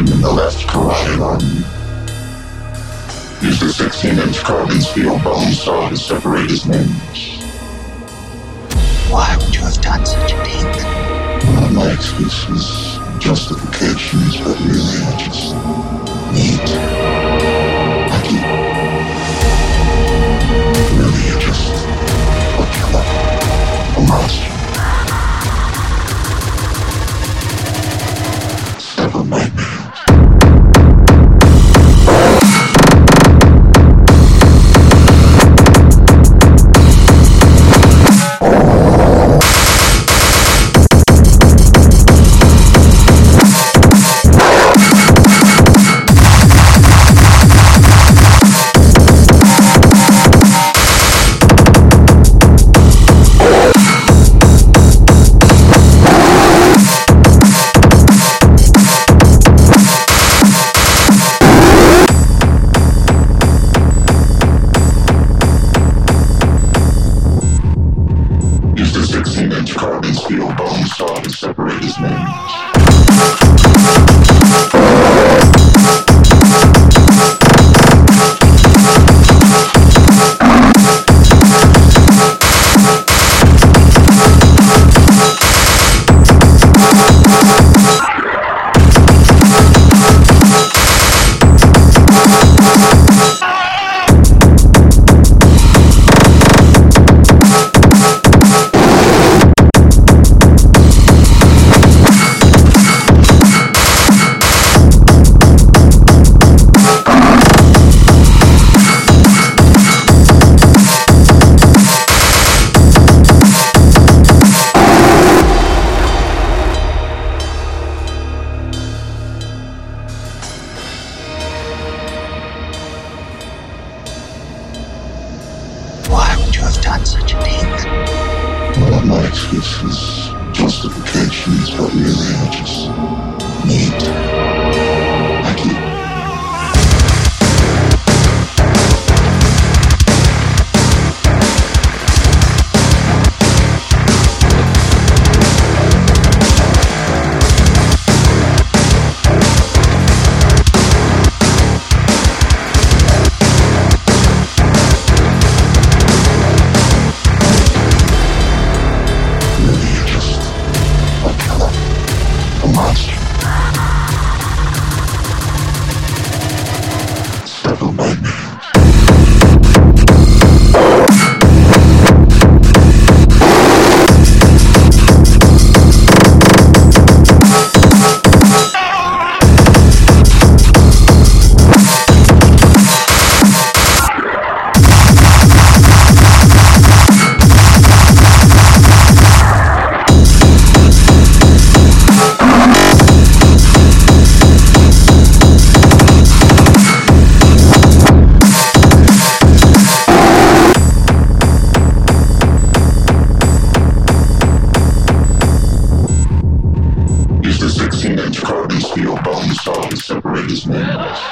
the left carotid Use the 16 inch carbon steel bone saw to separate his limbs. Why would you have done such a thing? Of my excuses, justifications, but really I just need Have done such a thing? None of my excuses, justifications, but really I just need greatest moments.